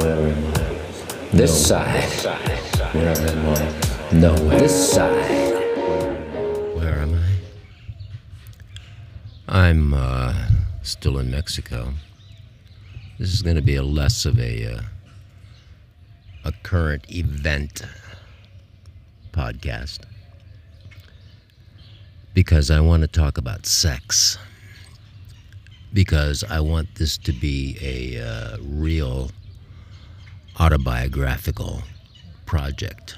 Where am I? This No. side. Where am I? Nowhere. This side. Where am I? I'm uh, still in Mexico. This is going to be a less of a uh, a current event podcast because I want to talk about sex. Because I want this to be a uh, real autobiographical project.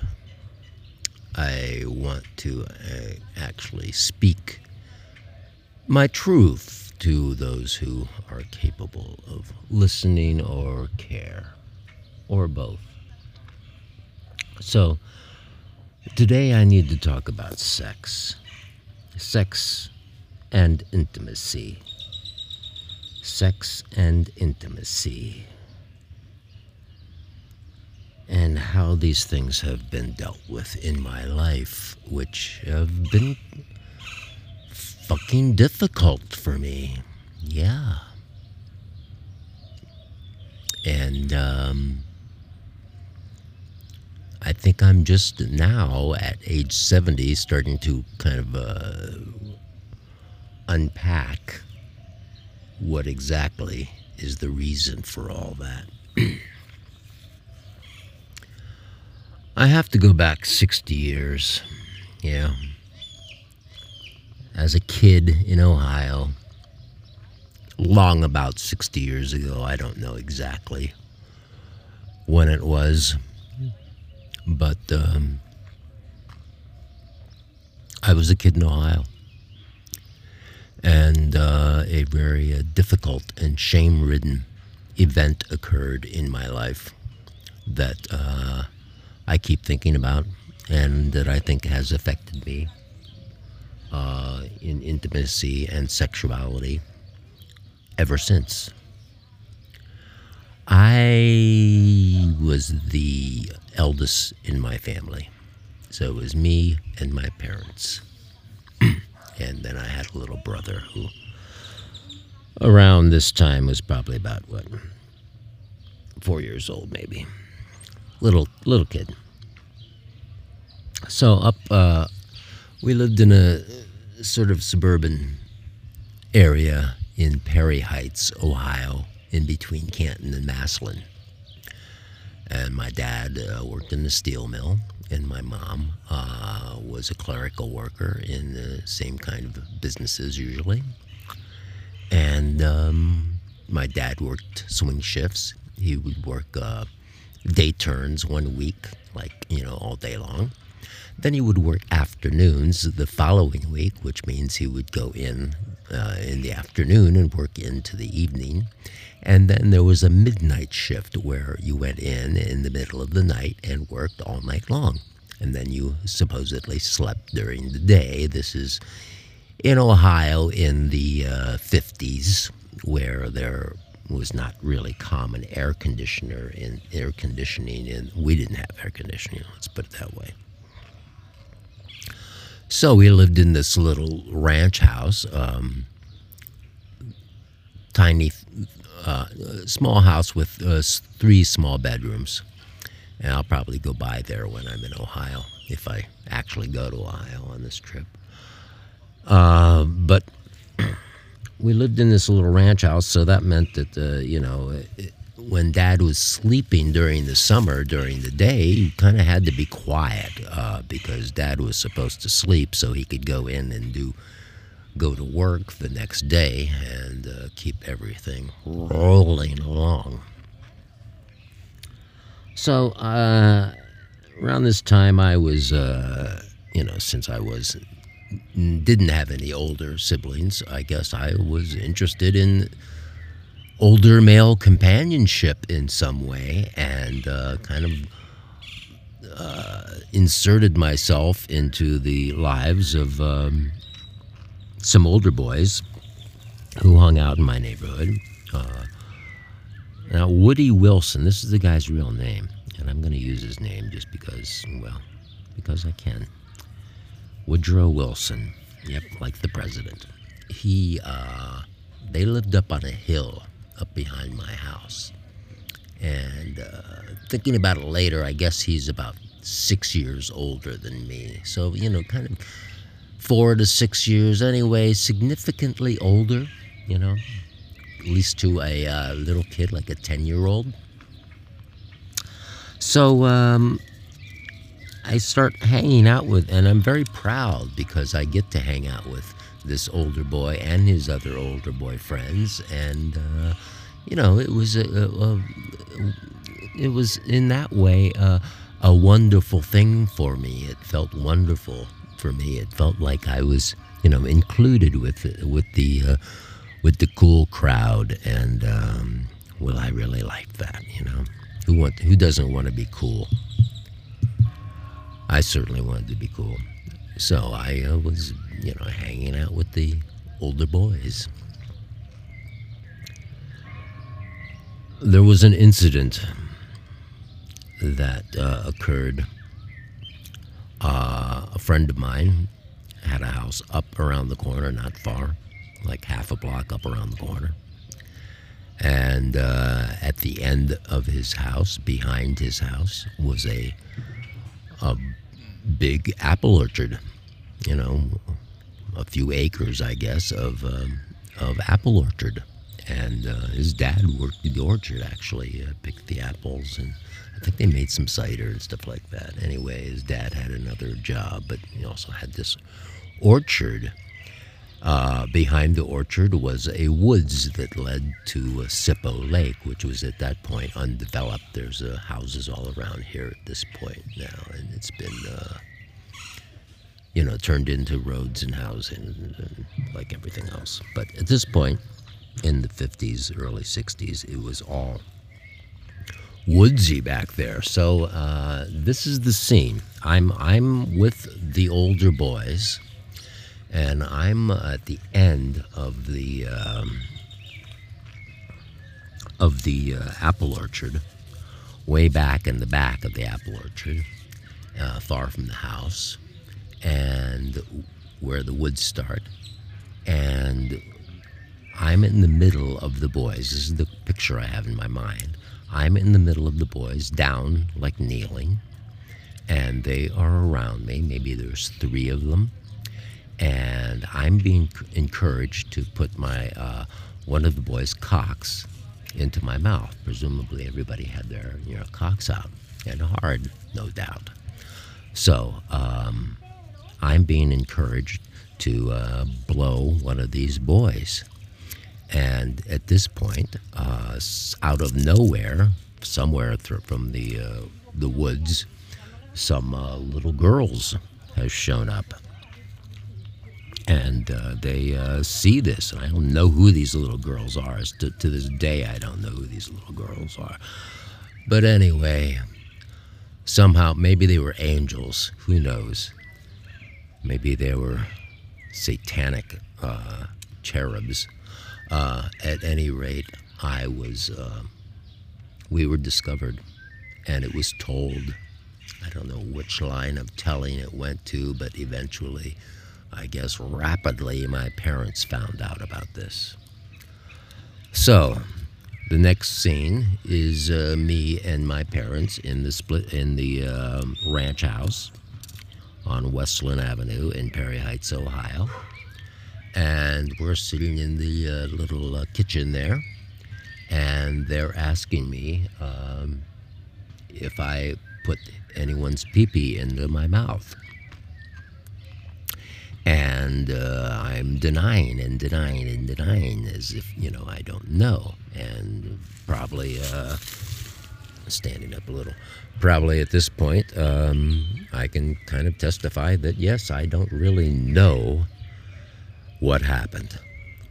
I want to uh, actually speak my truth to those who are capable of listening or care, or both. So, today I need to talk about sex. Sex and intimacy. Sex and intimacy and how these things have been dealt with in my life, which have been fucking difficult for me. Yeah. And um, I think I'm just now at age 70 starting to kind of uh, unpack what exactly is the reason for all that. I have to go back 60 years. Yeah. As a kid in Ohio, long about 60 years ago, I don't know exactly when it was, but um, I was a kid in Ohio. And uh, a very uh, difficult and shame ridden event occurred in my life that. Uh, I keep thinking about and that I think has affected me uh, in intimacy and sexuality ever since. I was the eldest in my family. So it was me and my parents. and then I had a little brother who, around this time, was probably about what? Four years old, maybe little little kid. So up, uh, we lived in a sort of suburban area in Perry Heights, Ohio, in between Canton and Massillon. And my dad uh, worked in the steel mill, and my mom uh, was a clerical worker in the same kind of businesses usually. And um, my dad worked swing shifts. He would work uh, day turns one week, like, you know, all day long. Then he would work afternoons the following week, which means he would go in uh, in the afternoon and work into the evening. And then there was a midnight shift where you went in in the middle of the night and worked all night long. And then you supposedly slept during the day. This is in Ohio in the uh, 50s, where there was not really common air conditioner in air conditioning and we didn't have air conditioning let's put it that way. So we lived in this little ranch house um, tiny uh, small house with uh, three small bedrooms. And i'll probably go by there when i'm in ohio if i actually go to ohio on this trip. Uh, but we lived in this little ranch house, so that meant that uh, you know, it, when Dad was sleeping during the summer, during the day, you kind of had to be quiet uh, because Dad was supposed to sleep so he could go in and do go to work the next day and uh, keep everything rolling along. So uh, around this time, I was, uh, you know, since I was didn't have any older siblings, I guess I was interested in older male companionship in some way and uh, kind of uh, inserted myself into the lives of um, some older boys who hung out in my neighborhood. Uh, now, Woody Wilson, this is the guy's real name, and I'm going to use his name just because, well, because I can. Woodrow Wilson, yep, like the president. He, uh, they lived up on a hill up behind my house. And uh, thinking about it later, I guess he's about six years older than me. So, you know, kind of four to six years anyway, significantly older, you know, at least to a uh, little kid like a 10 year old. So um, I start hanging out with, and I'm very proud because I get to hang out with this older boy and his other older boy friends. And, uh, you know, it was a, a, a, it was in that way a wonderful thing for me. It felt wonderful for me. It felt like I was, you know, included with with the uh, with the cool crowd, and um, well, I really liked that. You know, who want who doesn't want to be cool? I certainly wanted to be cool, so I uh, was, you know, hanging out with the older boys. There was an incident that uh, occurred. Uh, a friend of mine had a house up around the corner, not far, like half a block up around the corner. And uh, at the end of his house, behind his house, was a a big apple orchard. You know, a few acres, I guess, of um, of apple orchard. And uh, his dad worked the orchard actually, uh, picked the apples and I think they made some cider and stuff like that. Anyway, his dad had another job, but he also had this orchard. Uh, behind the orchard was a woods that led to Sippo Lake, which was at that point undeveloped. There's uh, houses all around here at this point now, and it's been, uh, you know, turned into roads and housing and like everything else. But at this point, in the 50s, early 60s, it was all woodsy back there. So uh, this is the scene. I'm I'm with the older boys, and I'm at the end of the um, of the uh, apple orchard, way back in the back of the apple orchard, uh, far from the house, and where the woods start, and I'm in the middle of the boys. This is the picture I have in my mind I'm in the middle of the boys, down, like kneeling, and they are around me. Maybe there's three of them. And I'm being encouraged to put my uh, one of the boys' cocks into my mouth. Presumably, everybody had their you know cocks out and hard, no doubt. So um, I'm being encouraged to uh, blow one of these boys. And at this point, uh, out of nowhere, somewhere th- from the uh, the woods, some uh, little girls has shown up, and uh, they uh, see this. And I don't know who these little girls are. To, to this day, I don't know who these little girls are. But anyway, somehow maybe they were angels. Who knows? Maybe they were satanic uh, cherubs uh, at any rate, I was, uh, we were discovered, and it was told. I don't know which line of telling it went to, but eventually, I guess rapidly, my parents found out about this. So, the next scene is uh, me and my parents in the split in the um, ranch house on Westland Avenue in Perry Heights, Ohio and we're sitting in the uh, little uh, kitchen there, and they're asking me um, if I put anyone's pee-pee into my mouth. And uh, I'm denying and denying and denying as if, you know, I don't know. And probably uh, standing up a little. Probably at this point, um, I can kind of testify that yes, I don't really know what happened,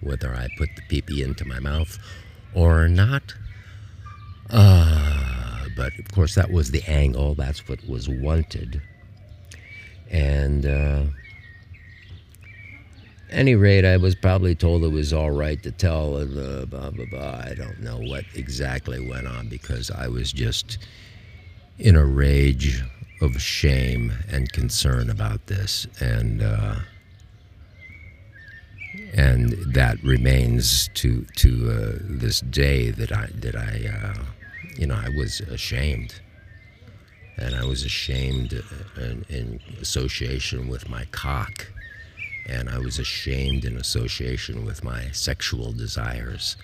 whether I put the peepee into my mouth or not. Uh, but of course, that was the angle. That's what was wanted. And uh, any rate, I was probably told it was all right to tell uh, blah blah blah. I don't know what exactly went on because I was just in a rage of shame and concern about this, and uh, and that remains to to uh, this day that I that I uh, you know, I was ashamed. And I was ashamed uh, in, in association with my cock. And I was ashamed in association with my sexual desires.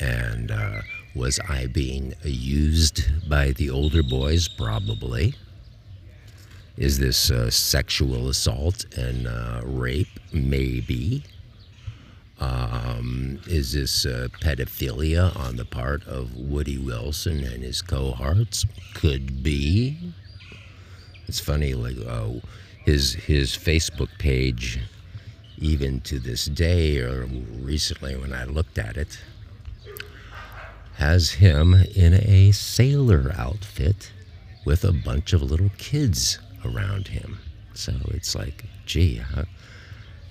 And uh, was I being used by the older boys? Probably. Is this uh, sexual assault and uh, rape? Maybe. Um, is this uh, pedophilia on the part of Woody Wilson and his cohorts? Could be. It's funny, like uh, his his Facebook page, even to this day, or recently when I looked at it, has him in a sailor outfit with a bunch of little kids around him. So it's like, gee, huh?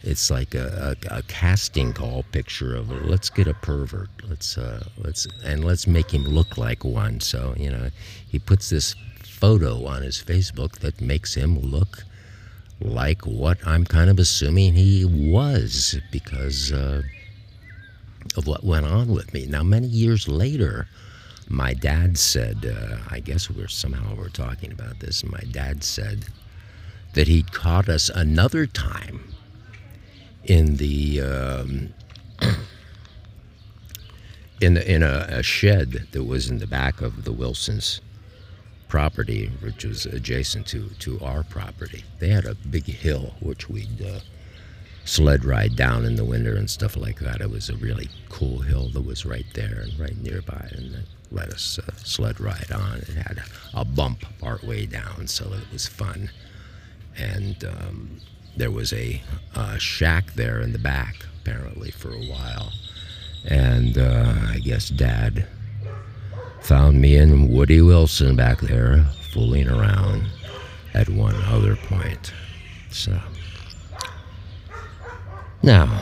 it's like a, a, a, casting call picture of let's get a pervert, let's uh, let's and let's make him look like one. So you know, he puts this photo on his Facebook that makes him look like what I'm kind of assuming he was because uh, of what went on with me. Now, many years later, my dad said, uh, I guess we're somehow we're talking about this. My dad said that he'd caught us another time in the um, in in a, a, shed that was in the back of the Wilsons' property, which was adjacent to to our property. They had a big hill which we'd uh, sled ride down in the winter and stuff like that. It was a really cool hill that was right there and right nearby, and let us uh, sled ride on. It had a, a bump part way down, so it was fun. And um, there was a, a, shack there in the back, apparently, for a while. And uh, I guess Dad found me and Woody Wilson back there fooling around at one other point. So. Now,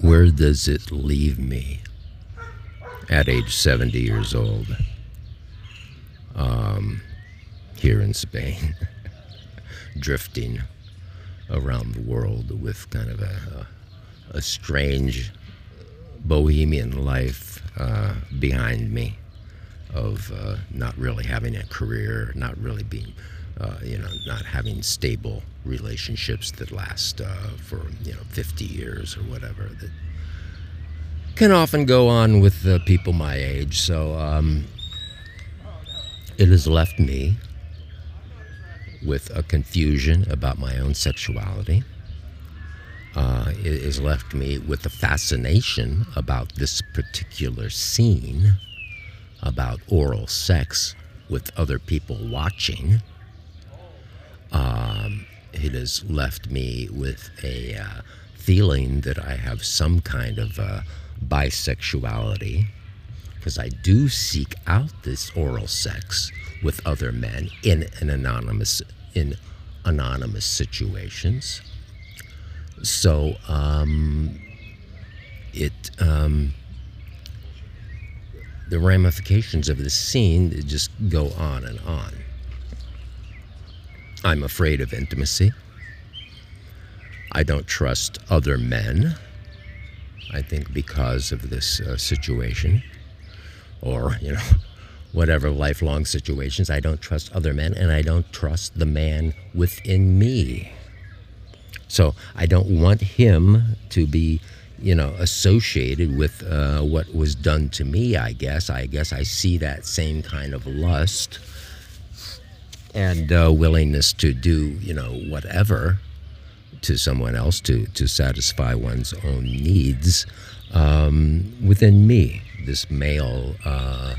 where does it leave me at age 70 years old um, here in Spain, drifting around the world with kind of a, a, a strange bohemian life uh, behind me of uh, not really having a career, not really being uh, you know, not having stable relationships that last uh, for you know 50 years or whatever that can often go on with people my age. So um, it has left me with a confusion about my own sexuality. Uh, it has left me with a fascination about this particular scene about oral sex with other people watching um, it has left me with a uh, feeling that I have some kind of uh, bisexuality because I do seek out this oral sex with other men in an anonymous in anonymous situations. So um, it um, the ramifications of the scene just go on and on. I'm afraid of intimacy. I don't trust other men. I think because of this uh, situation, or, you know, whatever lifelong situations, I don't trust other men and I don't trust the man within me. So I don't want him to be, you know, associated with uh, what was done to me, I guess. I guess I see that same kind of lust and uh, willingness to do you know whatever to someone else to to satisfy one's own needs um, within me this male uh,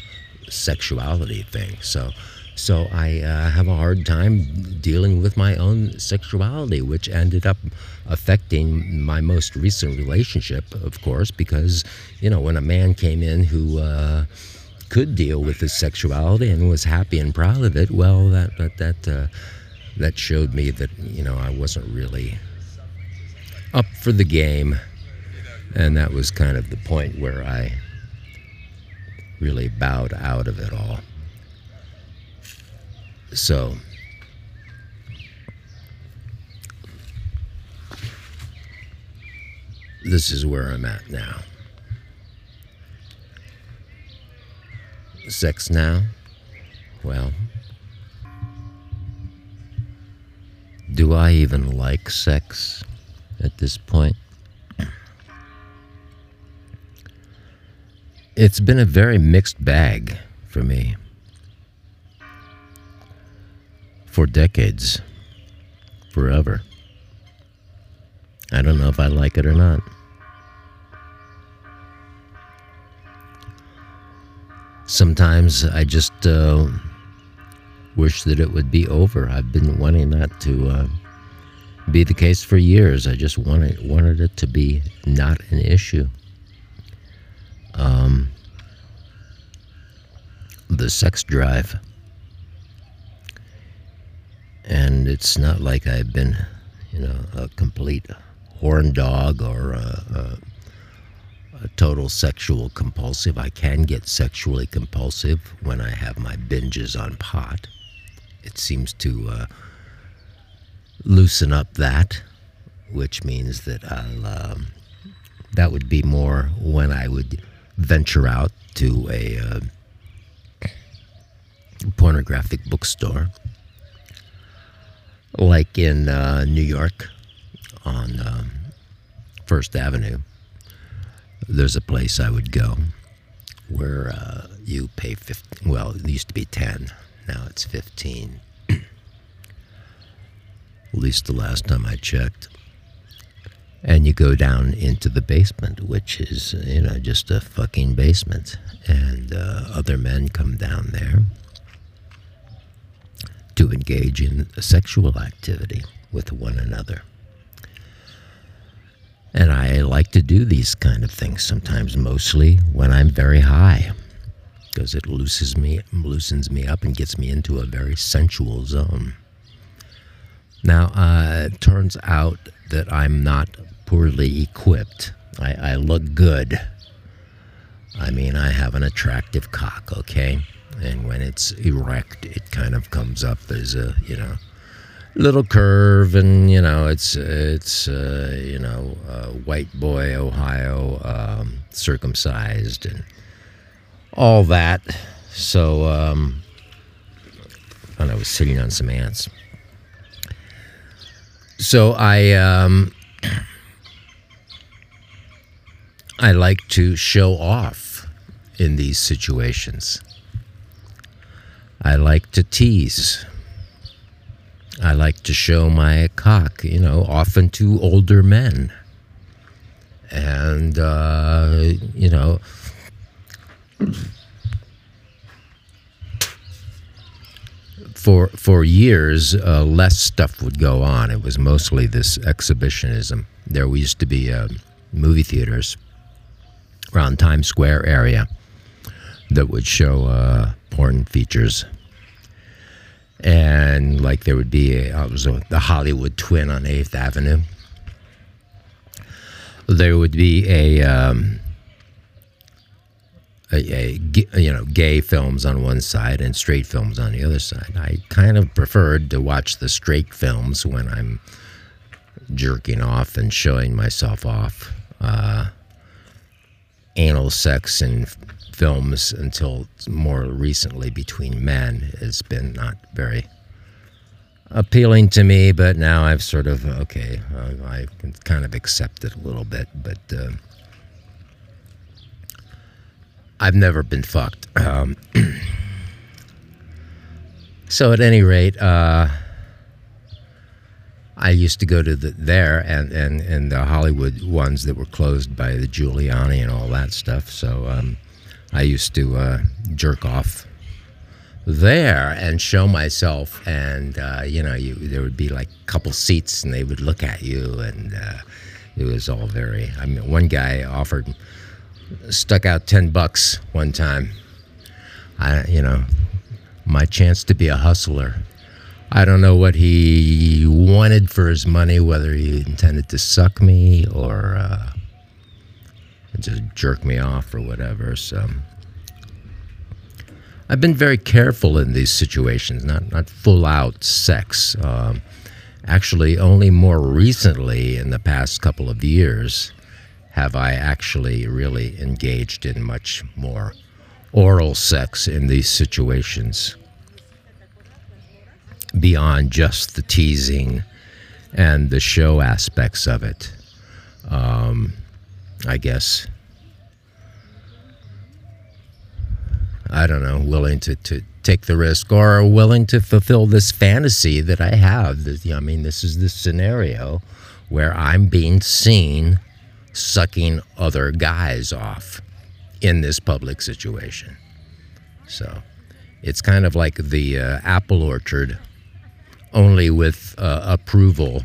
sexuality thing so so I uh, have a hard time dealing with my own sexuality, which ended up affecting my most recent relationship, of course, because, you know, when a man came in who, uh, could deal with his sexuality and was happy and proud of it, well, that that that uh, that showed me that you know I wasn't really up for the game, and that was kind of the point where I really bowed out of it all. So. This is where I'm at now. sex now? Well, do I even like sex at this point? It's been a very mixed bag for me for decades, forever. I don't know if I like it or not. Sometimes I just uh, wish that it would be over. I've been wanting that to uh, be the case for years. I just wanted wanted it to be not an issue. Um, the sex drive. And it's not like I've been, you know, a complete horn dog or a, a, a total sexual compulsive. I can get sexually compulsive when I have my binges on pot. It seems to uh, loosen up that, which means that I'll. Um, that would be more when I would venture out to a uh, pornographic bookstore, like in uh, New York on um, First Avenue. There's a place I would go where uh, you pay 15, well, it used to be 10, now it's 15. At least the last time I checked and you go down into the basement, which is, you know, just a fucking basement. And uh, other men come down there engage in sexual activity with one another. And I like to do these kind of things sometimes, mostly when I'm very high, because it loosens me, loosens me up and gets me into a very sensual zone. Now, uh, it turns out that I'm not poorly equipped. I, I look good. I mean, I have an attractive cock, okay? And when it's erect, it kind of comes up as a, you know, little curve, and you know, it's it's uh, you know, white boy Ohio, um, circumcised, and all that. So, um, and I was sitting on some ants. So I um, I like to show off in these situations. I like to tease. I like to show my cock, you know, often to older men. And, uh, you know, for for years, uh, less stuff would go on. It was mostly this exhibitionism. There used to be uh, movie theaters around Times Square area that would show uh, porn features. And like there would be a, it was a, the Hollywood Twin on Eighth Avenue. There would be a, um, a, a you know gay films on one side and straight films on the other side. I kind of preferred to watch the straight films when I'm jerking off and showing myself off. Uh, anal sex in films until more recently between men has been not very appealing to me, but now I've sort of, okay, uh, I can kind of accept it a little bit, but uh, I've never been fucked. Um, so at any rate, uh, I used to go to the, there and, and, and the Hollywood ones that were closed by the Giuliani and all that stuff. So um, I used to uh, jerk off there and show myself. And, uh, you know, you, there would be like a couple seats and they would look at you. And uh, it was all very, I mean, one guy offered, stuck out 10 bucks one time. I, you know, my chance to be a hustler. I don't know what he wanted for his money, whether he intended to suck me or uh, just jerk me off or whatever. So I've been very careful in these situations, not not full out sex. Um, actually, only more recently, in the past couple of years, have I actually really engaged in much more oral sex in these situations beyond just the teasing and the show aspects of it. Um, I guess. I don't know, willing to, to take the risk or willing to fulfill this fantasy that I have. That, I mean, this is the scenario where I'm being seen sucking other guys off in this public situation. So it's kind of like the uh, apple orchard, only with uh, approval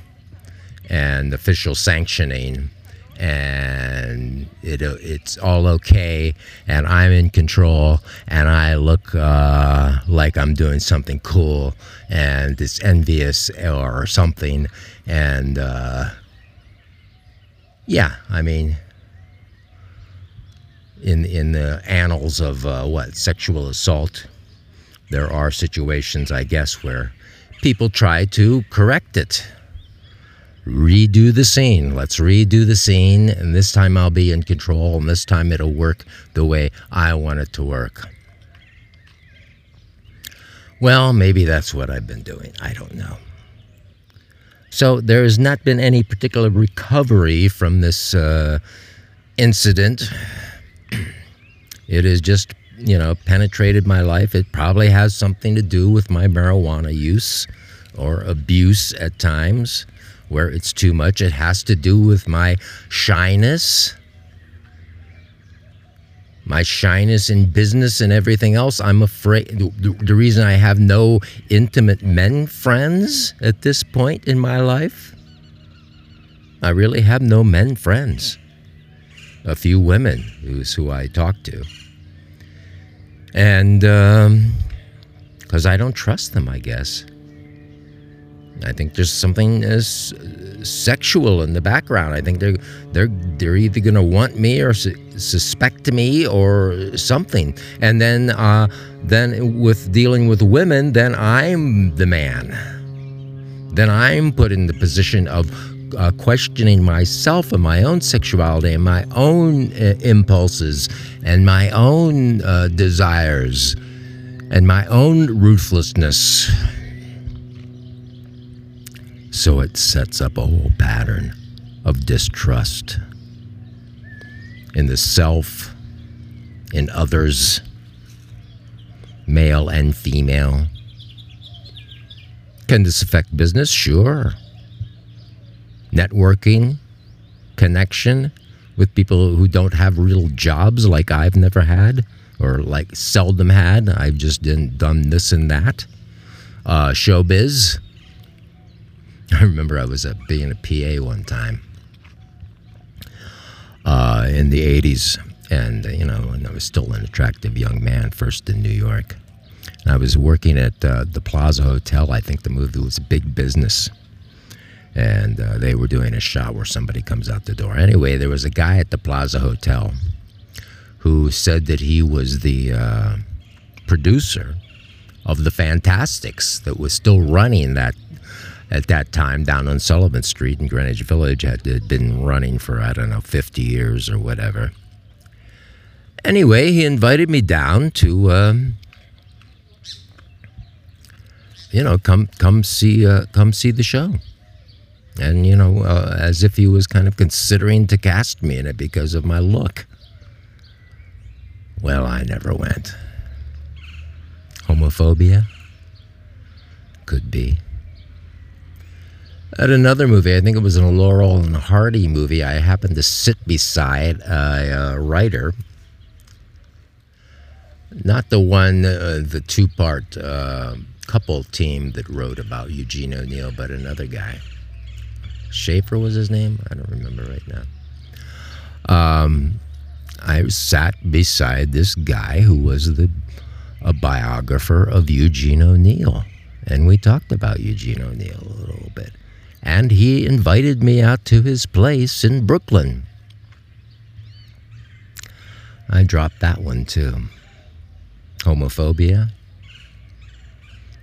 and official sanctioning and it it's all okay, and I'm in control, and I look uh, like I'm doing something cool, and it's envious or something, and uh, yeah, I mean, in in the annals of uh, what sexual assault, there are situations, I guess, where people try to correct it redo the scene. Let's redo the scene, and this time I'll be in control, and this time it'll work the way I want it to work. Well, maybe that's what I've been doing. I don't know. So there has not been any particular recovery from this uh, incident. It has just, you know, penetrated my life. It probably has something to do with my marijuana use or abuse at times where it's too much. It has to do with my shyness, my shyness in business and everything else. I'm afraid the, the reason I have no intimate men friends at this point in my life. I really have no men friends. A few women who's who I talk to. And because um, I don't trust them, I guess. I think there's something as sexual in the background. I think they're they're they're either going to want me or su- suspect me or something. And then uh, then with dealing with women, then I'm the man. Then I'm put in the position of uh, questioning myself and my own sexuality and my own uh, impulses and my own uh, desires and my own ruthlessness. So it sets up a whole pattern of distrust in the self, in others, male and female. Can this affect business? Sure. Networking, connection with people who don't have real jobs like I've never had or like seldom had. I've just done this and that. Uh, showbiz I remember I was being a PA one time uh, in the 80s, and, you know, and I was still an attractive young man, first in New York. And I was working at uh, the Plaza Hotel. I think the movie was Big Business. And uh, they were doing a shot where somebody comes out the door. Anyway, there was a guy at the Plaza Hotel who said that he was the uh, producer of the Fantasticks that was still running that at that time down on Sullivan Street in Greenwich Village had been running for, I don't know, 50 years or whatever. Anyway, he invited me down to, um, you know, come come see uh, come see the show, and you know, uh, as if he was kind of considering to cast me in it because of my look. Well, I never went. Homophobia? Could be. At another movie, I think it was a Laurel and Hardy movie, I happened to sit beside a, a writer. Not the one, uh, the two part uh, couple team that wrote about Eugene O'Neill, but another guy. Sheaffer was his name? I don't remember right now. Um, I sat beside this guy who was the a biographer of Eugene O'Neill, and we talked about Eugene O'Neill a little bit and he invited me out to his place in Brooklyn. I dropped that one too. Homophobia,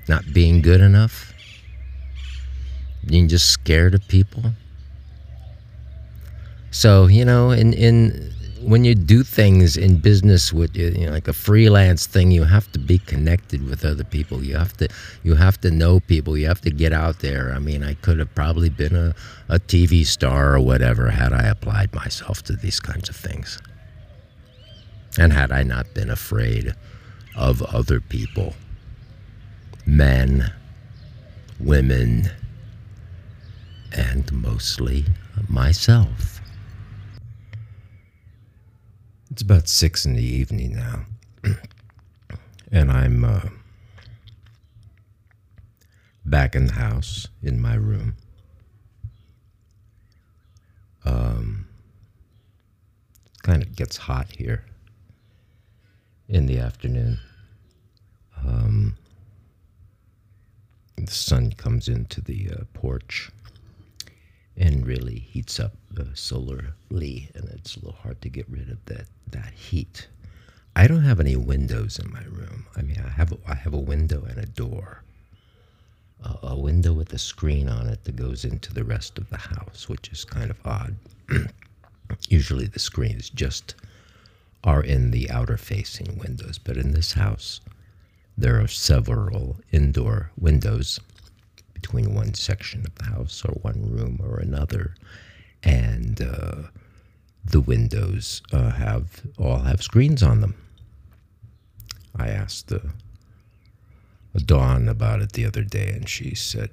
not being good enough, being just scared of people. So, you know, in, in when you do things in business with you know, like a freelance thing, you have to be connected with other people. You have to you have to know people. You have to get out there. I mean, I could have probably been a, a TV star or whatever had I applied myself to these kinds of things. And had I not been afraid of other people, men, women, and mostly myself. It's about six in the evening now, and I'm uh, back in the house in my room. Um, kind of gets hot here in the afternoon. Um, the sun comes into the uh, porch and really heats up uh, solarly, and it's a little hard to get rid of that that heat. I don't have any windows in my room. I mean, I have a, I have a window and a door, uh, a window with a screen on it that goes into the rest of the house, which is kind of odd. Usually, the screens just are in the outer facing windows, but in this house, there are several indoor windows between one section of the house or one room or another, and uh, the windows uh, have all have screens on them. I asked uh, Dawn about it the other day, and she said,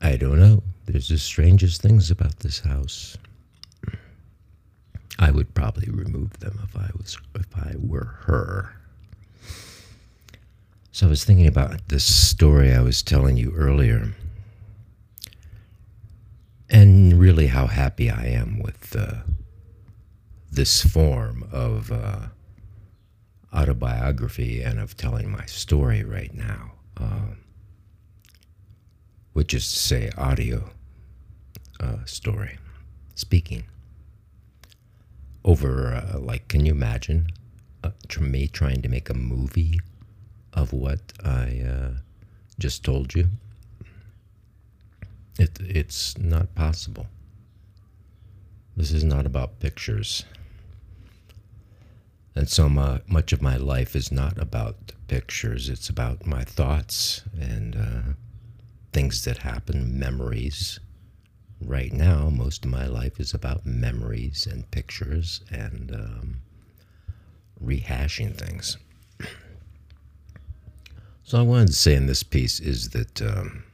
"I don't know. There's the strangest things about this house." I would probably remove them if I was if I were her. So I was thinking about this story I was telling you earlier and really how happy I am with uh, this form of uh, autobiography and of telling my story right now, uh, which is to say, audio uh, story, speaking. Over, uh, like, can you imagine uh, me trying to make a movie of what I just told you? It, it's not possible. This is not about pictures. And so my, much of my life is not about pictures, it's about my thoughts and uh, things that happen, memories. Right now, most of my life is about memories and pictures and um, rehashing things. So, I wanted to say in this piece is that. Um,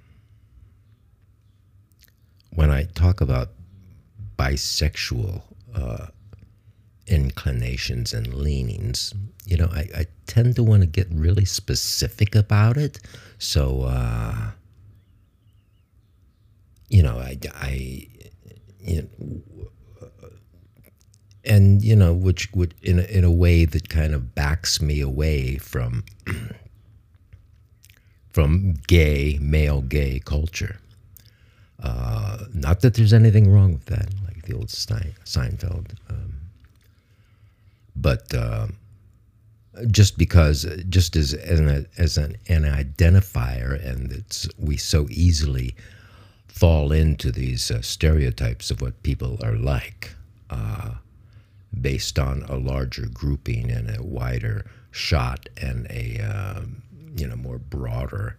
when I talk about bisexual uh, inclinations and leanings, you know, I, I tend to want to get really specific about it. So, uh, you know, I, I you know, and you know, which would in a, in a way that kind of backs me away from from gay male gay culture. Uh, not that there's anything wrong with that, like the old Seinfeld. Um, but uh, just because, just as an, as an, an identifier, and it's we so easily fall into these uh, stereotypes of what people are like, uh, based on a larger grouping and a wider shot and a um, you know more broader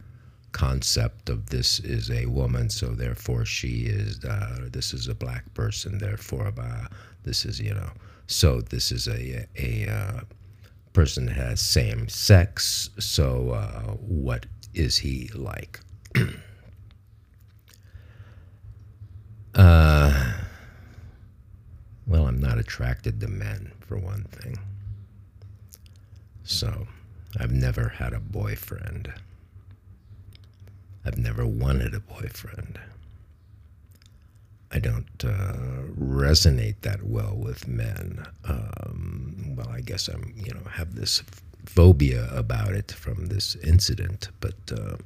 concept of this is a woman, so therefore she is, uh, this is a black person, therefore uh, this is, you know, so this is a, a uh, person has same sex, so uh, what is he like? Uh, well, I'm not attracted to men, for one thing. So, I've never had a boyfriend. I've never wanted a boyfriend. I don't uh, resonate that well with men. Um, well, I guess I'm, you know, have this phobia about it from this incident, but uh,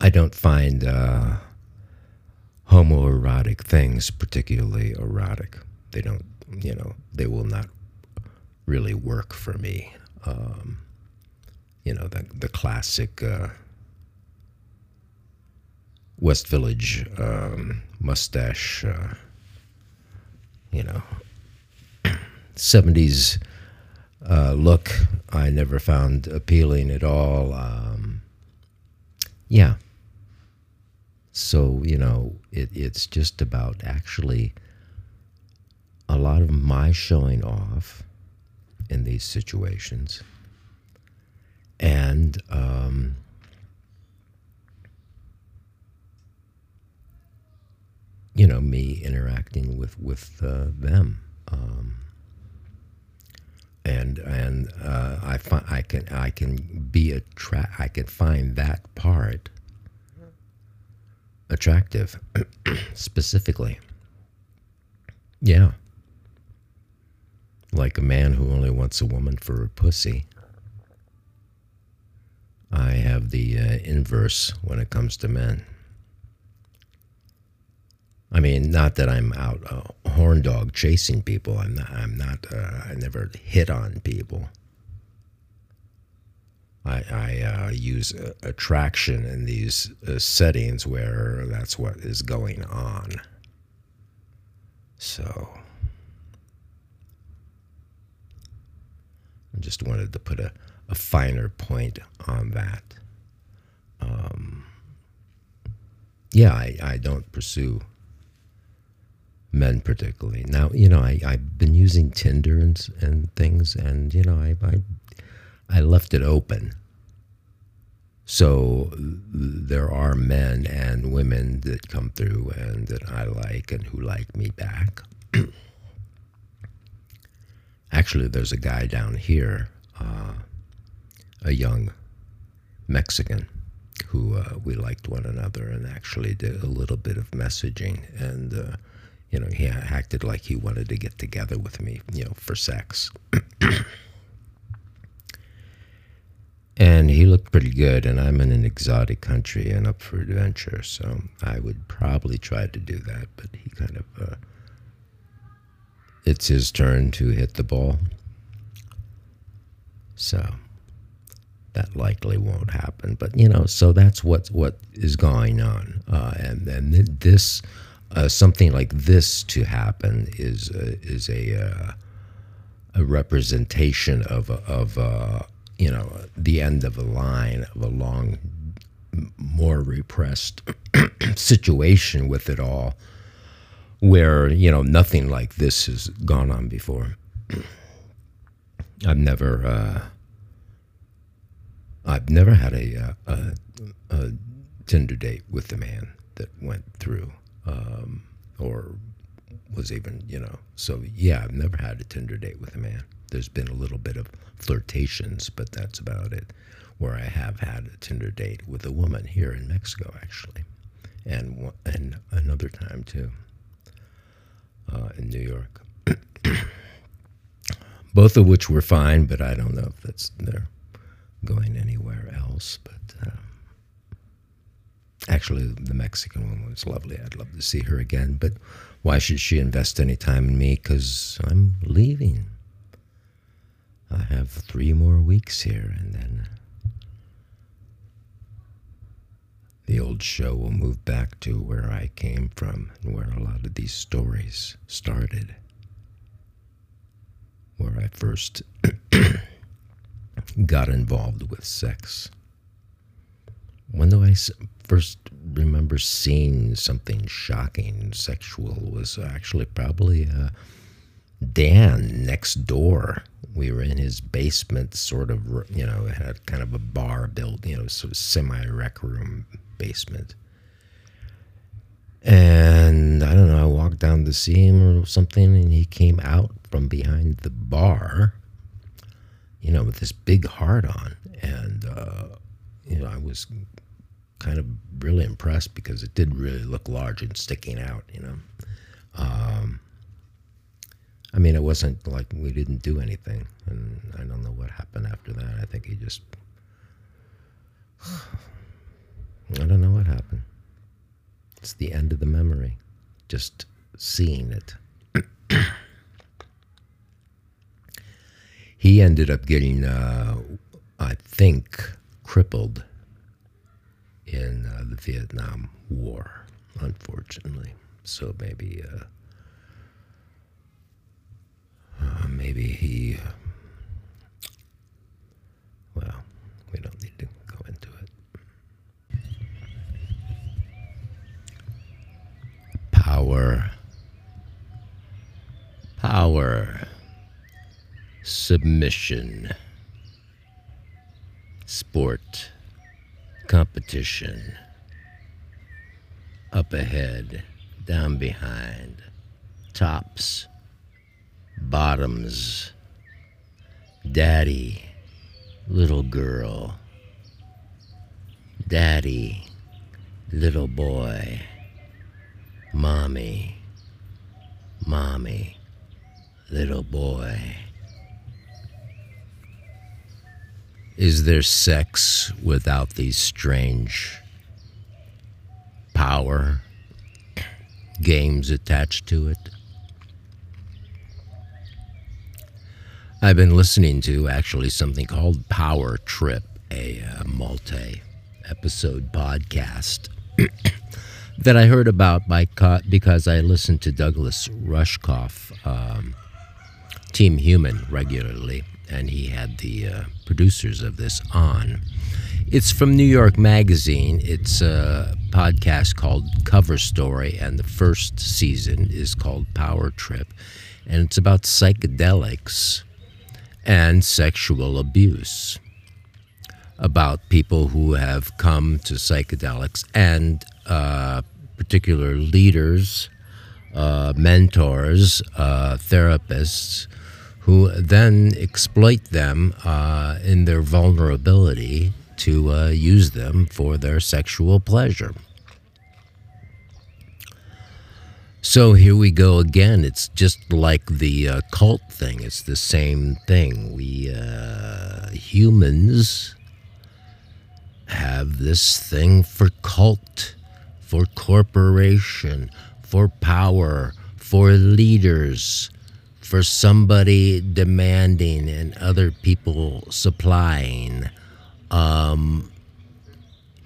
I don't find uh, homoerotic things particularly erotic. They don't, you know, they will not really work for me. Um, you know, the, the classic uh, West Village um, mustache uh, you know, 70s uh, look I never found appealing at all. Um, yeah. So, you know, it, it's just about actually a lot of my showing off in these situations. And um, you know me interacting with with uh, them, um, and and uh, I find I can I can be attract I can find that part attractive specifically. Yeah. Like a man who only wants a woman for her pussy. I have the uh, inverse when it comes to men. I mean, not that I'm out uh, horn dog chasing people. I'm not. I'm not. Uh, I never hit on people. I, I uh, use uh, attraction in these uh, settings where that's what is going on. So, I just wanted to put a, a finer point on that. Um, yeah, I, I don't pursue men particularly. Now, you know, I, I've been using Tinder and, and things, and, you know, I, I, I left it open. So there are men and women that come through and that I like and who like me back. Actually, there's a guy down here, uh, a young Mexican, who uh, we liked one another and actually did a little bit of messaging. And, uh, you know, he acted like he wanted to get together with me, you know, for sex. and he looked pretty good, and I'm in an exotic country and up for adventure, so I would probably try to do that, but he kind of. Uh, it's his turn to hit the ball. So that likely won't happen. But you know, so that's what what is going on, uh, and then this uh, something like this to happen is uh, is a uh, a representation of of uh, you know the end of a line of a long, more repressed situation with it all where you know nothing like this has gone on before. I've never, uh, I've never had a, uh, a, a, Tinder date with a man that went through, um, or was even, you know. So yeah, I've never had a Tinder date with a man. There's been a little bit of flirtations, but that's about it. Where I have had a Tinder date with a woman here in Mexico, actually, and and another time too uh, in New York. Both of which were fine, but I don't know if that's they're going anywhere else. But um, actually, the Mexican woman was lovely. I'd love to see her again. But why should she invest any time in me? Because I'm leaving. I have three more weeks here, and then the old show will move back to where I came from and where a lot of these stories started. Where I first got involved with sex. When do I first remember seeing something shocking sexual was actually probably uh, Dan next door. We were in his basement, sort of, you know, had kind of a bar built, you know, sort of semi rec room basement. And I don't know, I walked down see him or something, and he came out from behind the bar, you know, with this big heart on. And, uh, you know, I was kind of really impressed because it did really look large and sticking out, you know. Um, I mean, it wasn't like we didn't do anything, and I don't know what happened after that. I think he just. I don't know what happened. It's the end of the memory. Just seeing it. he ended up getting, uh, I think, crippled in uh, the Vietnam War, unfortunately. So maybe uh, maybe he. Well, we don't need to go into it. Power. Power. Submission. Sport. Competition. Up ahead. Down behind. Tops. Bottoms. Daddy. Little girl. Daddy. Little boy. Mommy. Mommy. Little boy. Is there sex without these strange power games attached to it? I've been listening to actually something called Power Trip, a uh, multi episode podcast that I heard about by co- because I listened to Douglas Rushkoff, um, Team Human, regularly, and he had the uh, producers of this on. It's from New York Magazine. It's a podcast called Cover Story, and the first season is called Power Trip, and it's about psychedelics and sexual abuse. About people who have come to psychedelics and uh, particular leaders, uh, mentors, uh, therapists who then exploit them uh, in their vulnerability to uh, use them for their sexual pleasure. So here we go again. It's just like the uh, cult thing. It's the same thing. We uh, humans have this thing for cult, for corporation, for power, for leaders, for somebody demanding and other people supplying. Um,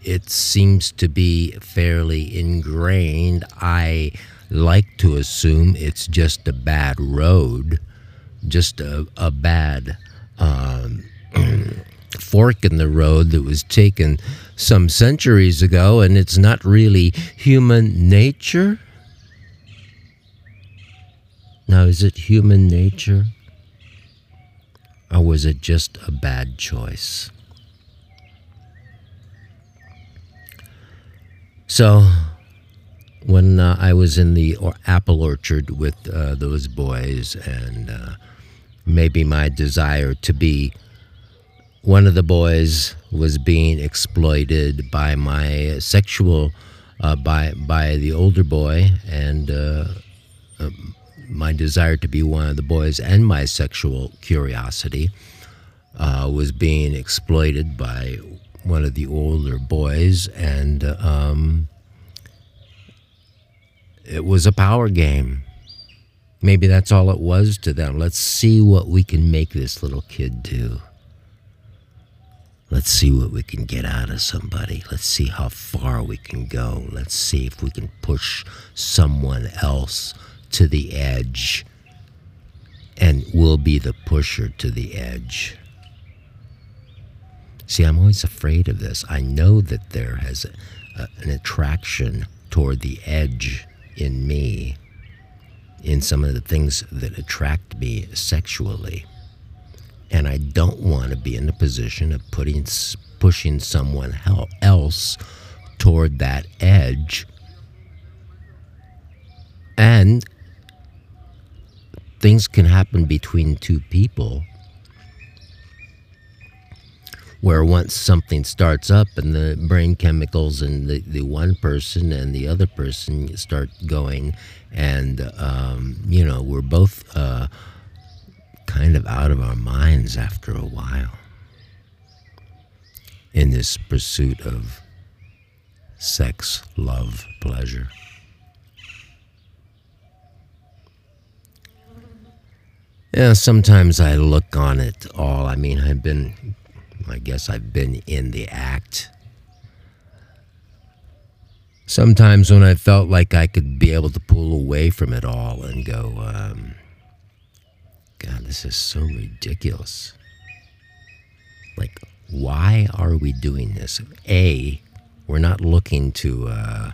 it seems to be fairly ingrained. I like to assume it's just a bad road, just a, a bad um, fork in the road that was taken some centuries ago, and it's not really human nature. Now, is it human nature? Or was it just a bad choice? So, when uh, I was in the or apple orchard with uh, those boys, and uh, maybe my desire to be one of the boys was being exploited by my sexual, uh, by by the older boy, and uh, um, my desire to be one of the boys and my sexual curiosity uh, was being exploited by one of the older boys, and um, it was a power game. Maybe that's all it was to them. Let's see what we can make this little kid do. Let's see what we can get out of somebody. Let's see how far we can go. Let's see if we can push someone else to the edge. And we'll be the pusher to the edge. See, I'm always afraid of this. I know that there has a, an attraction toward the edge in me, in some of the things that attract me sexually. And I don't want to be in the position of putting, pushing someone else toward that edge. And things can happen between two people where once something starts up and the brain chemicals in the, the one person and the other person start going and um, you know we're both uh, kind of out of our minds after a while in this pursuit of sex love pleasure yeah sometimes i look on it all i mean i've been I guess I've been in the act. Sometimes when I felt like I could be able to pull away from it all and go, um, God, this is so ridiculous. Like, why are we doing this? A, we're not looking to uh,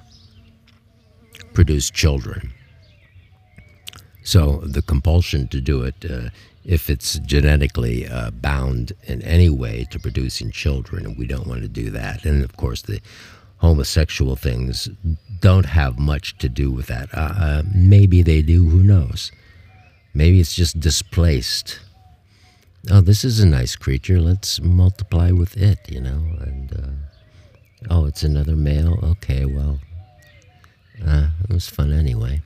produce children. So the compulsion to do it, uh, if it's genetically uh, bound in any way to producing children, we don't want to do that. And of course, the homosexual things don't have much to do with that. Uh, uh, maybe they do, who knows? Maybe it's just displaced. Oh, this is a nice creature. Let's multiply with it, you know. And uh, oh, it's another male. Okay, well, uh, it was fun anyway.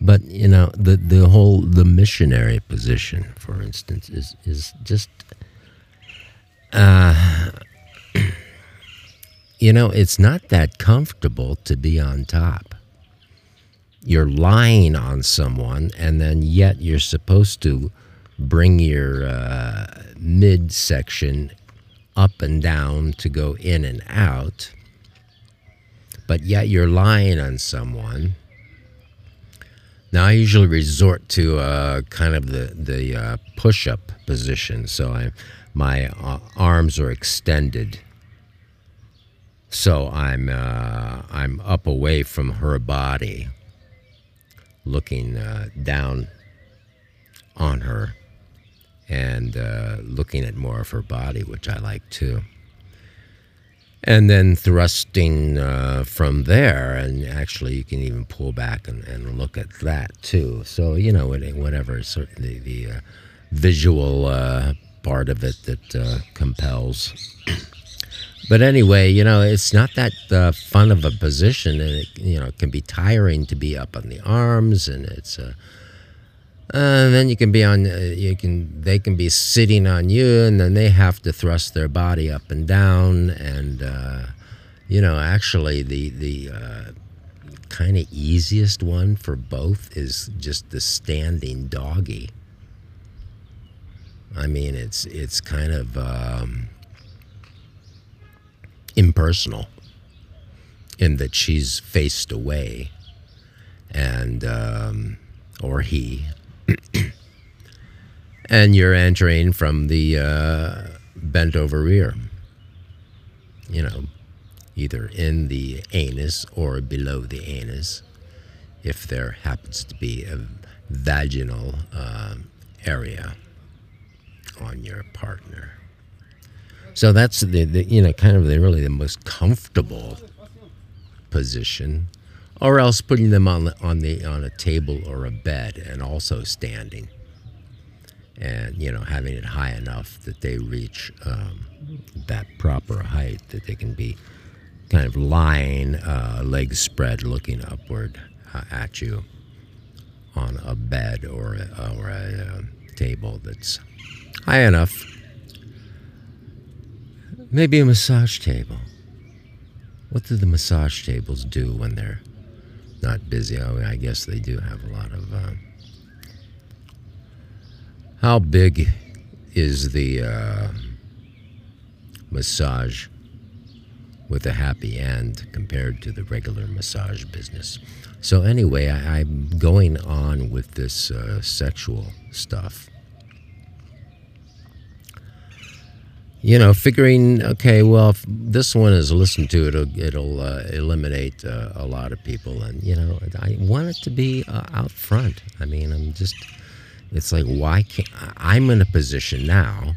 But you know, the the whole the missionary position, for instance, is is just. Uh, you know, it's not that comfortable to be on top. You're lying on someone, and then yet you're supposed to bring your uh, midsection up and down to go in and out, but yet you're lying on someone. Now, I usually resort to uh, kind of the, the uh, push up position. So I, my uh, arms are extended so I'm uh, I'm up away from her body, looking uh, down on her, and uh, looking at more of her body, which I like too. And then thrusting uh, from there, and actually you can even pull back and, and look at that too. So you know, whatever certainly the uh, visual uh, part of it that compels. But anyway, you know, it's not that uh, fun of a position, and it you know it can be tiring to be up on the arms, and it's. Uh, uh, then you can be on. Uh, you can. They can be sitting on you, and then they have to thrust their body up and down, and uh, you know, actually, the the uh, kind of easiest one for both is just the standing doggy. I mean, it's it's kind of. Um, impersonal in that she's faced away and um, or he and you're entering from the uh, bent over rear. You know either in the anus or below the anus if there happens to be a vaginal uh, area on your partner. So that's the, the you know kind of the really the most comfortable position, or else putting them on on the on a table or a bed and also standing, and you know having it high enough that they reach um, that proper height that they can be kind of lying, uh, legs spread, looking upward uh, at you on a bed or a, or a uh, table that's high enough Maybe a massage table. What do the massage tables do when they're not busy? Oh, I guess they do have a lot of. Uh, how big is the uh, massage with a happy end compared to the regular massage business? So, anyway, I, am going on with this uh, sexual stuff. You know, figuring, okay, well, if this one is listened to, it'll, it'll uh, eliminate uh, a lot of people. And, you know, I want it to be uh, out front. I mean, I'm just, it's like, why can't, I'm in a position now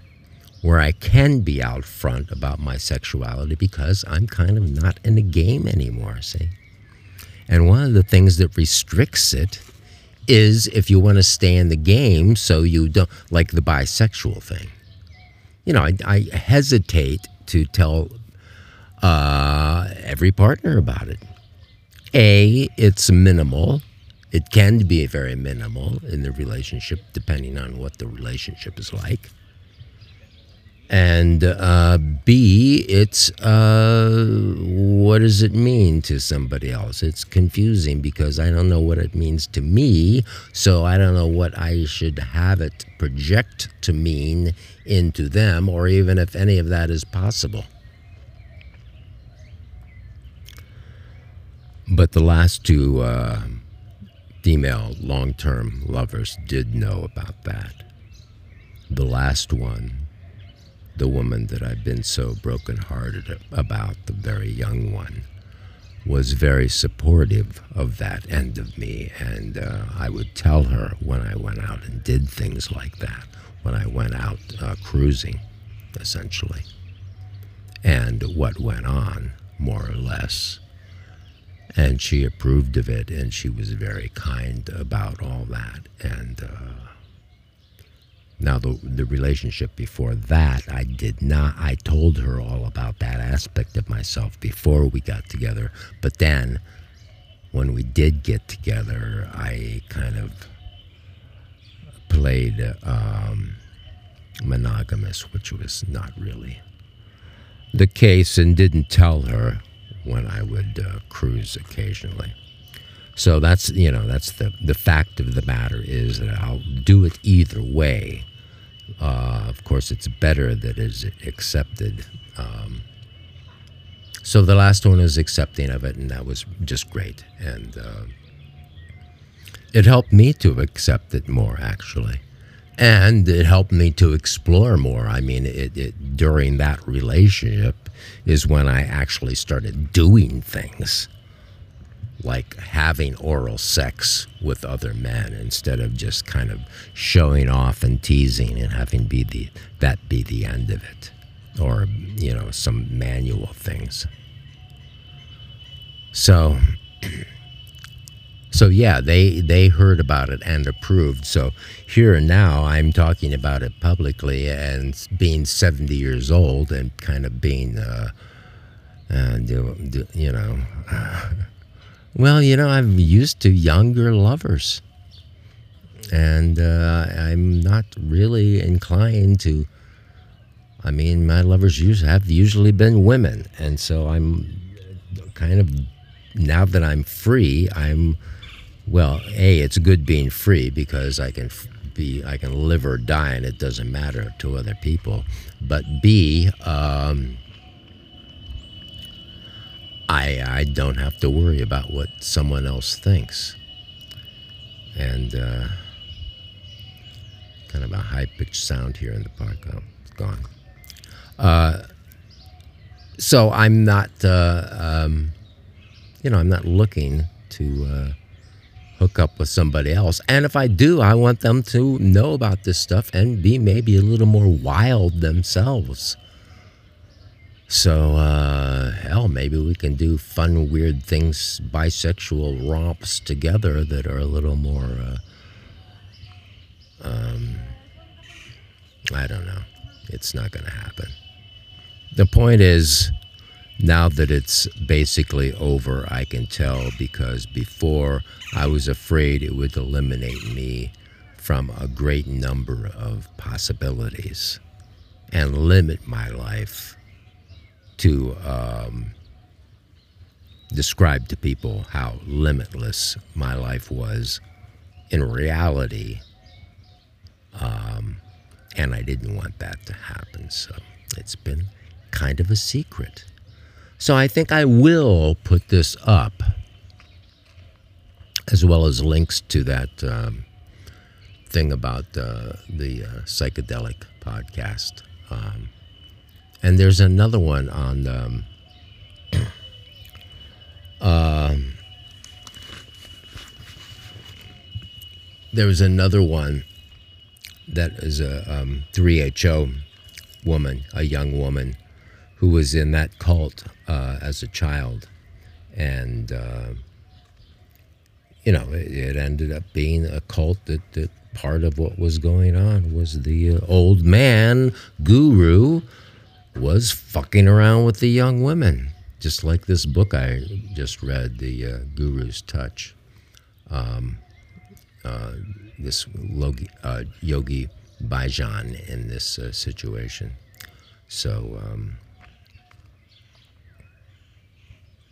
where I can be out front about my sexuality because I'm kind of not in the game anymore, see? And one of the things that restricts it is if you want to stay in the game so you don't, like the bisexual thing you know, I, I hesitate to tell uh, every partner about it. A, it's minimal. It can be very minimal in the relationship, depending on what the relationship is like. And uh, B, it's uh, what does it mean to somebody else? It's confusing because I don't know what it means to me, so I don't know what I should have it project to mean into them, or even if any of that is possible. But the last two uh, female long term lovers did know about that. The last one, the woman that I've been so brokenhearted about, the very young one, was very supportive of that end of me. And uh, I would tell her when I went out and did things like that, when I went out uh, cruising, essentially, and what went on, more or less. And she approved of it, and she was very kind about all that. And uh, now, the, the relationship before that, I did not, I told her all about that aspect of myself before we got together. But then, when we did get together, I kind of played um, monogamous, which was not really the case, and didn't tell her when I would uh, cruise occasionally. So that's you know that's the the fact of the matter is that I'll do it either way. Uh, of course, it's better that is accepted. Um, so the last one was accepting of it, and that was just great. And uh, it helped me to accept it more, actually. And it helped me to explore more. I mean, it, it, during that relationship is when I actually started doing things like having oral sex with other men instead of just kind of showing off and teasing and having be the that be the end of it or you know some manual things. So so yeah they they heard about it and approved. So here and now i'm talking about it publicly and being 70 years old and kind of being uh, uh do, do, you know Well, you know, I'm used to younger lovers. And uh, I'm not really inclined to. I mean, my lovers have usually been women. And so I'm kind of, now that I'm free, I'm, well, A, it's good being free because I can be, I can live or die and it doesn't matter to other people. But B, um, I, I don't have to worry about what someone else thinks. And uh, kind of a high pitched sound here in the park. Oh, it's gone. Uh, so I'm not, uh, um, you know, I'm not looking to uh, hook up with somebody else. And if I do, I want them to know about this stuff and be maybe a little more wild themselves. So, uh, hell, maybe we can do fun, weird things, bisexual romps together that are a little more, uh, um, I don't know. It's not going to happen. The point is, now that it's basically over, I can tell because before I was afraid it would eliminate me from a great number of possibilities and limit my life to um, describe to people how limitless my life was in reality. Um, and I didn't want that to happen. So it's been kind of a secret. So I think I will put this up as well as links to that um, thing about uh, the uh, psychedelic podcast. Um, and there's another one on um, uh, there was another one that is a um, 3HO woman, a young woman who was in that cult uh, as a child. And, uh, you know, it, it, ended up being a cult that, that part of what was going on was the uh, old man guru was fucking around with the young women, just like this book I just read, The uh, Guru's Touch. Um, uh, this Logi, uh, Yogi Bhajan in this uh, situation. So, um,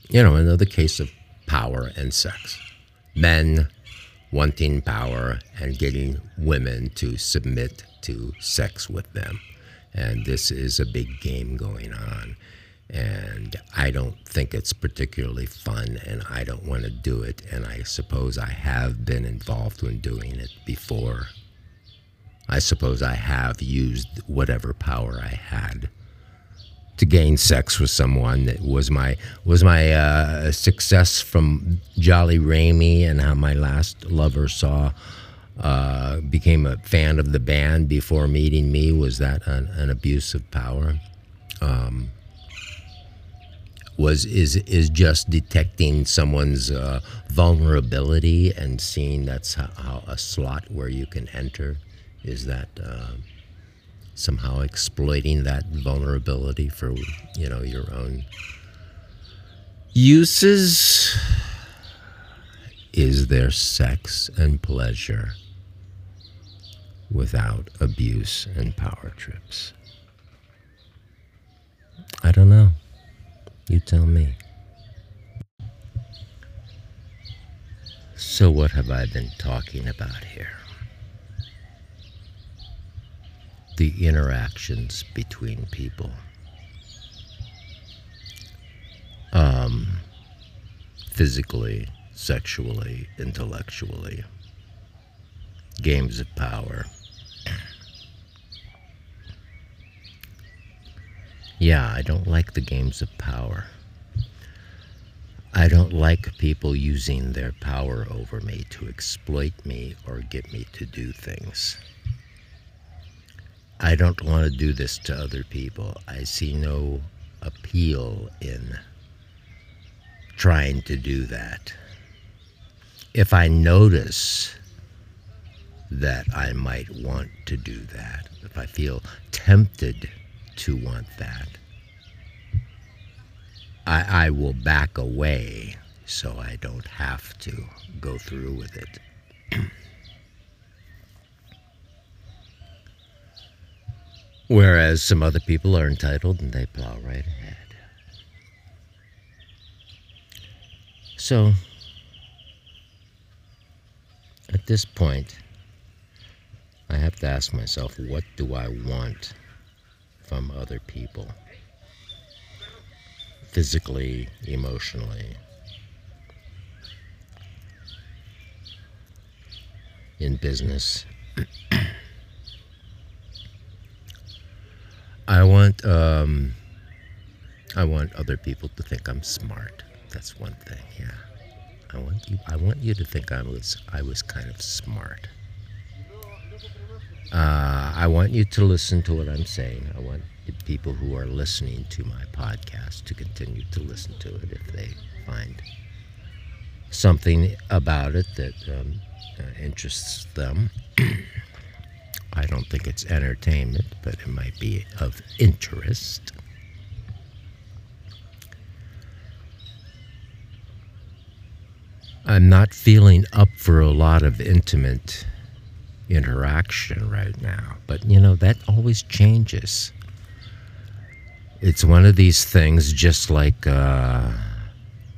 you know, another case of power and sex. Men wanting power and getting women to submit to sex with them and this is a big game going on. and I don't think it's particularly fun, and I don't want to do it. And I suppose I have been involved in doing it before. I suppose I have used whatever power I had to gain sex with someone. That was my was my uh, success from Jolly Ramey, and how my last lover saw uh, became a fan of the band before meeting me. Was that an, an abuse of power? Um, was is is just detecting someone's uh, vulnerability and seeing that's how, how, a slot where you can enter is that uh, somehow exploiting that vulnerability for you know your own uses is there sex and pleasure without abuse and power trips i don't know you tell me. So, what have I been talking about here? The interactions between people. Um, physically, sexually, intellectually. Games of power. Yeah, I don't like the games of power. I don't like people using their power over me to exploit me or get me to do things. I don't want to do this to other people. I see no appeal in trying to do that. If I notice that I might want to do that, if I feel tempted to want that. I, I will back away so I don't have to go through with it. Whereas some other people are entitled and they plow right ahead. So, at this point, I have to ask myself what do I want? From other people physically, emotionally. In business, I want um, I want other people to think I'm smart. That's one thing. Yeah, I want you. I want you to think I was I was kind of smart. Uh, I want you to listen to what I'm saying. I want people who are listening to my podcast to continue to listen to it if they find something about it that um, uh, interests them. I don't think it's entertainment, but it might be of interest. I'm not feeling up for a lot of intimate interaction right now. But you know, that always changes. It's one of these things just like uh,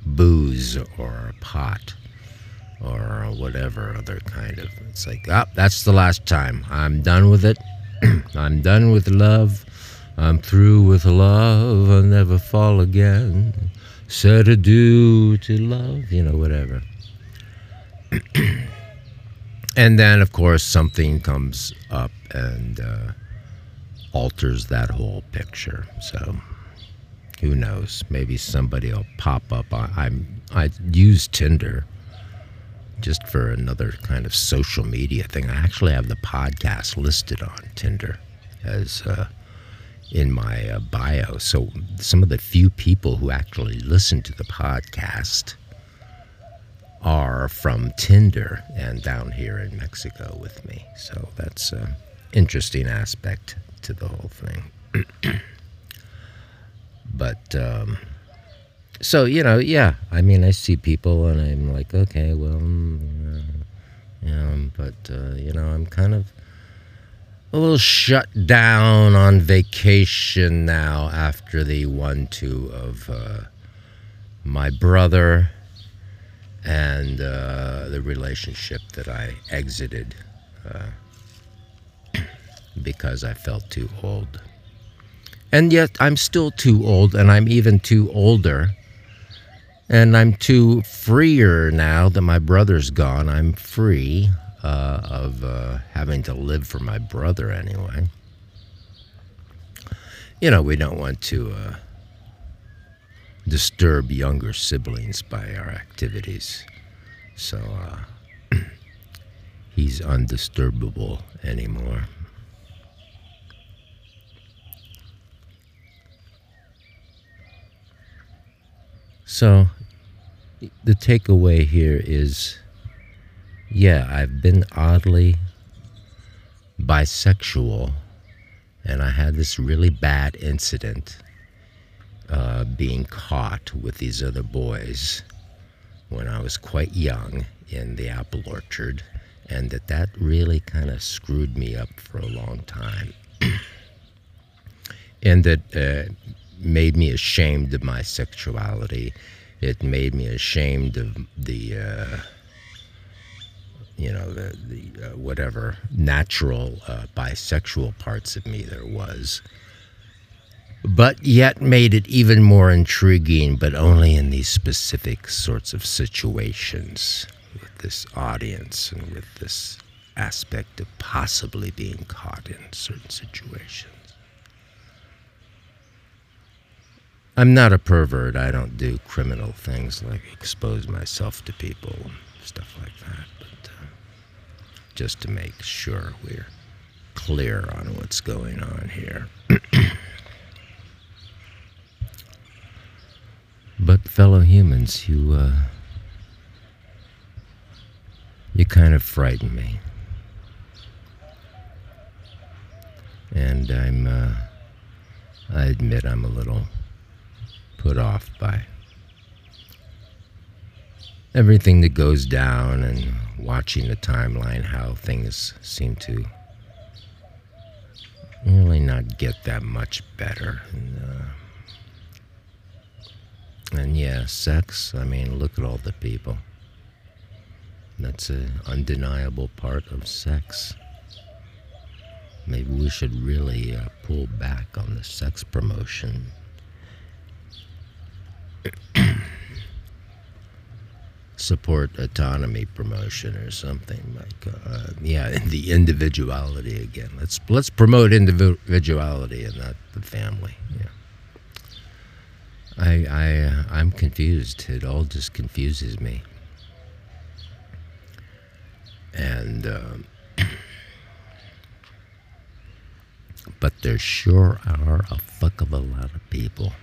booze or pot or whatever other kind of. It's like, oh, that's the last time. I'm done with it. I'm done with love. I'm through with love. I'll never fall again. Said adieu to love, you know, whatever. and then of course something comes up and uh, alters that whole picture. So who knows? Maybe somebody will pop up. I, i'm i use tinder just for another kind of social media thing. I actually have the podcast listed on tinder as uh, in my uh, bio. So some of the few people who actually listen to the podcast are from Tinder and down here in Mexico with me. So that's an interesting aspect to the whole thing. but um, so you know, yeah. I mean, I see people and I'm like, okay, well, yeah, but uh, you know, I'm kind of a little shut down on vacation now after the one-two of uh, my brother and uh, the relationship that I exited uh, because I felt too old. And yet I'm still too old, and I'm even too older. And I'm too freer now that my brother's gone. I'm free uh, of uh, having to live for my brother anyway. You know, we don't want to uh, disturb younger siblings by our activities. So uh, he's undisturbable anymore. So the takeaway here is yeah, I've been oddly bisexual, and I had this really bad incident uh, being caught with these other boys when I was quite young in the apple orchard, and that that really kind of screwed me up for a long time, and that uh, made me ashamed of my sexuality. It made me ashamed of the. Uh, you know the the uh, whatever natural uh, bisexual parts of me there was but yet made it even more intriguing but only in these specific sorts of situations with this audience and with this aspect of possibly being caught in certain situations I'm not a pervert. I don't do criminal things like expose myself to people and stuff like that but uh, just to make sure we're clear on what's going on here. but fellow humans, you uh, you kind of frighten me, and I'm uh, I admit I'm a little put off by everything that goes down and watching the timeline, how things seem to really not get that much better. And, uh, and yeah, sex, I mean, look at all the people. That's an undeniable part of sex. Maybe we should really uh, pull back on the sex promotion. support autonomy promotion or something like uh, yeah the individuality again let's let's promote individuality and not the family yeah I I I'm confused. It all just confuses me. And um, but there sure are a fuck of a lot of people.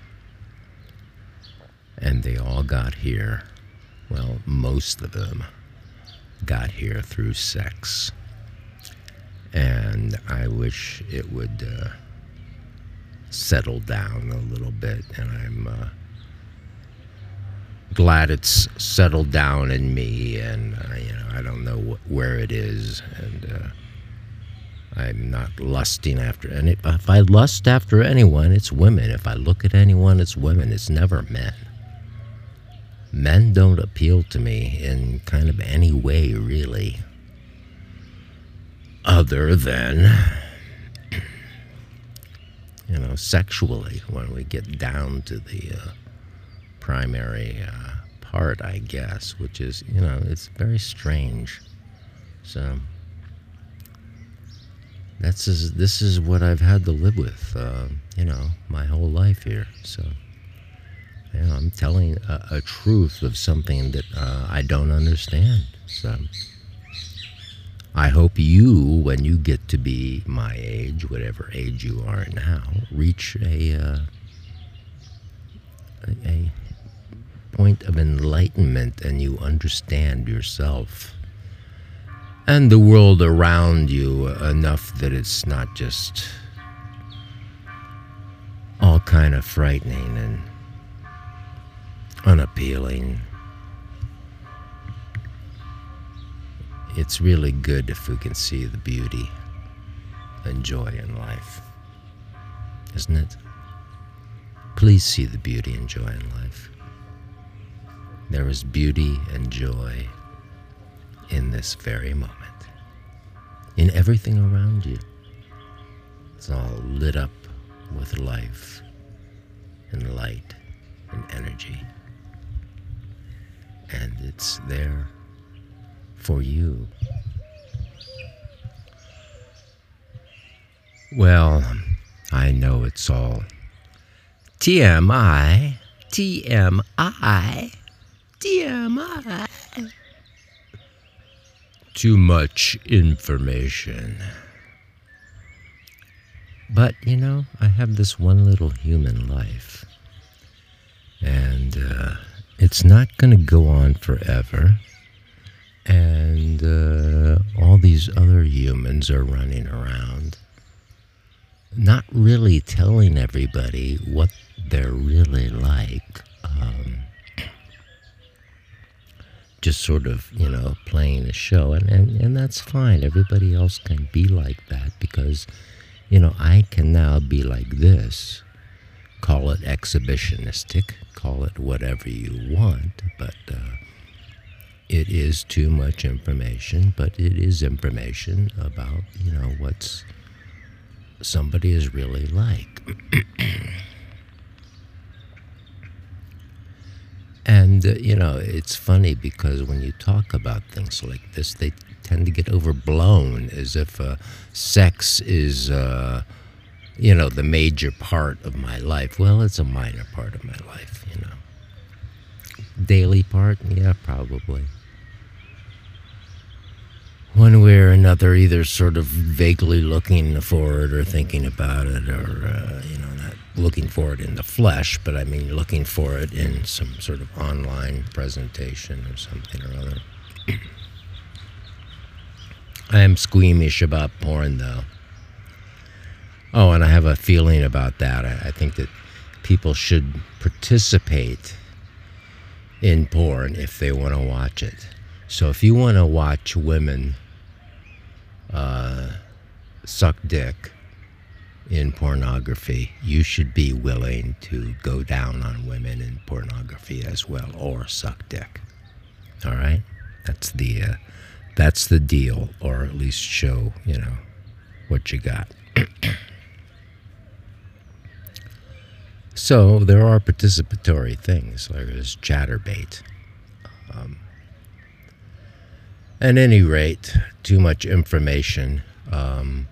And they all got here. Well, most of them got here through sex. And I wish it would uh, settle down a little bit. And I'm uh, glad it's settled down in me. And, uh, you know, I don't know wh- where it is. And uh, I'm not lusting after any. If I lust after anyone, it's women. If I look at anyone, it's women. It's never men men don't appeal to me in kind of any way, really, other than, you know, sexually, when we get down to the uh, primary uh, part, I guess, which is, you know, it's very strange. So, that's is this is what I've had to live with, uh, you know, my whole life here. So. You know, I'm telling a, a, truth of something that uh, I don't understand. So I hope you, when you get to be my age, whatever age you are now, reach a, uh, a, point of enlightenment and you understand yourself and the world around you enough that it's not just all kind of frightening and unappealing. It's really good if we can see the beauty and joy in life, isn't it? Please see the beauty and joy in life. There is beauty and joy in this very moment, in everything around you. It's all lit up with life and light and energy. And it's there for you. Well, I know it's all TMI, TMI, TMI. Too much information. But, you know, I have this one little human life. And uh, it's not going to go on forever. And uh, all these other humans are running around, not really telling everybody what they're really like. Um, just sort of, you know, playing a show. And, and, and that's fine. Everybody else can be like that because you know, I can now be like this. Call it exhibitionistic, call it whatever you want, but uh, it is too much information, but it is information about, you know, what's somebody is really like. and, uh, you know, it's funny because when you talk about things like this, they tend to get overblown as if uh, sex is, uh, you know, the major part of my life. Well, it's a minor part of my life, you know. Daily part? Yeah, probably. One way or another, either sort of vaguely looking for it or thinking about it, or, uh, you know, not looking for it in the flesh, but I mean looking for it in some sort of online presentation or something or other. I am squeamish about porn, though. Oh, and I have a feeling about that. I, I think that people should participate in porn if they want to watch it. So if you want to watch women uh, suck dick in pornography, you should be willing to go down on women in pornography as well, or suck dick. All right, that's the uh, that's the deal, or at least show, you know, what you got. so there are participatory things, like there's Chaturbate. Um, at any rate, too much information. Um,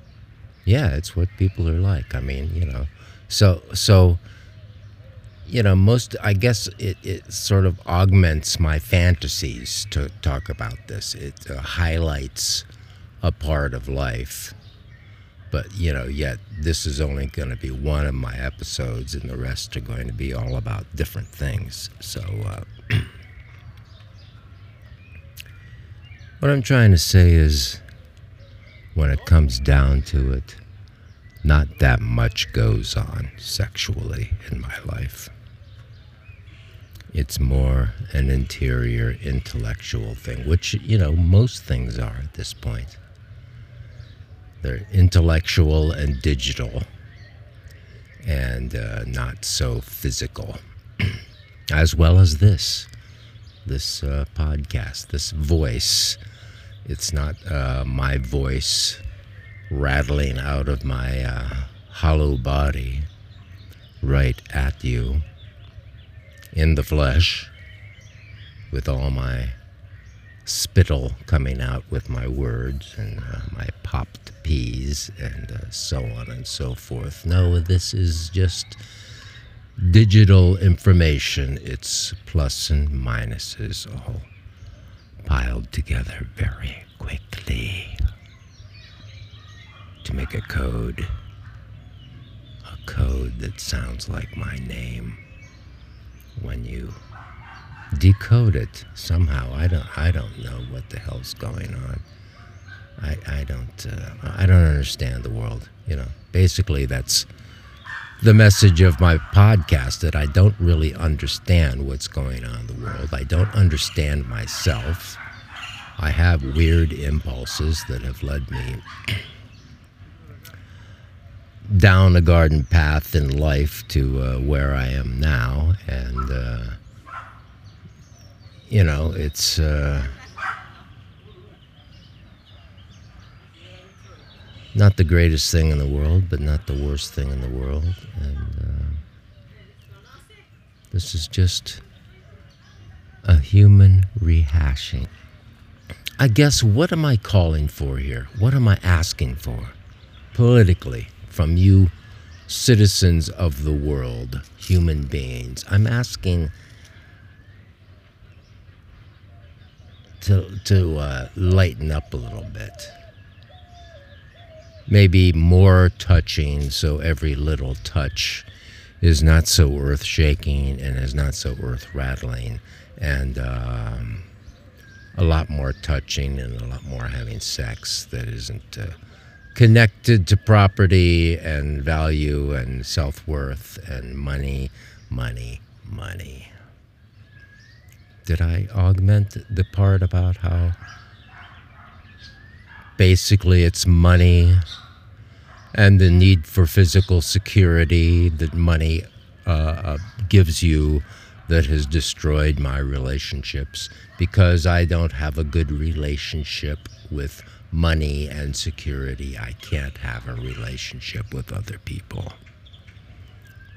yeah, it's what people are like. I mean, you know, so so you know, most, I guess it, it sort of augments my fantasies to talk about this. It uh, highlights a part of life. But, you know, yet this is only going to be one of my episodes, and the rest are going to be all about different things. So, uh, what I'm trying to say is when it comes down to it, not that much goes on sexually in my life. It's more an interior intellectual thing, which, you know, most things are at this point. They're intellectual and digital and uh, not so physical, as well as this, this uh, podcast, this voice. It's not uh, my voice rattling out of my uh, hollow body right at you in the flesh with all my spittle coming out with my words and uh, my popped peas and uh, so on and so forth. No, this is just digital information. It's plus and minuses all piled together very quickly to make a code. A code that sounds like my name when you decode it somehow. I don't. I don't know what the hell's going on. I. I don't. Uh, I don't understand the world. You know. Basically, that's the message of my podcast that I don't really understand what's going on in the world. I don't understand myself. I have weird impulses that have led me down a garden path in life to uh, where I am now, and uh, you know, it's. Uh, not the greatest thing in the world, but not the worst thing in the world. And uh, this is just a human rehashing. I guess what am I calling for here? What am I asking for politically from you citizens of the world, human beings? I'm asking to to uh, lighten up a little bit. Maybe more touching, so every little touch is not so earth shaking and is not so earth rattling, and um, a lot more touching and a lot more having sex that isn't uh, connected to property and value and self worth and money, money, money. Did I augment the part about how basically it's money and the need for physical security that money uh, uh, gives you that has destroyed my relationships because I don't have a good relationship with money and security. I can't have a relationship with other people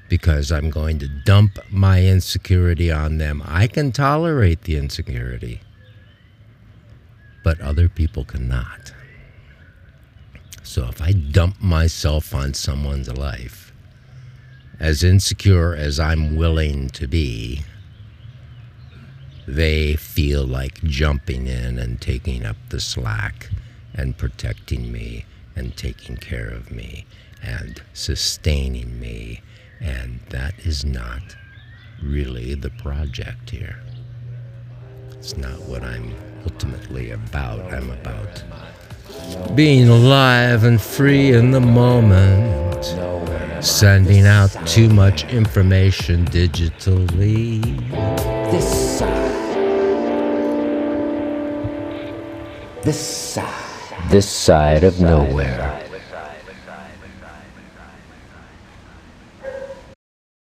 because I'm going to dump my insecurity on them. I can tolerate the insecurity, but other people cannot. So if I dump myself on someone's life, as insecure as I'm willing to be, they feel like jumping in and taking up the slack and protecting me and taking care of me and sustaining me and that is not really the project here. It's not what I'm ultimately about. I'm about being alive and free in the moment, sending out too much information digitally. This side. This side. This side of nowhere.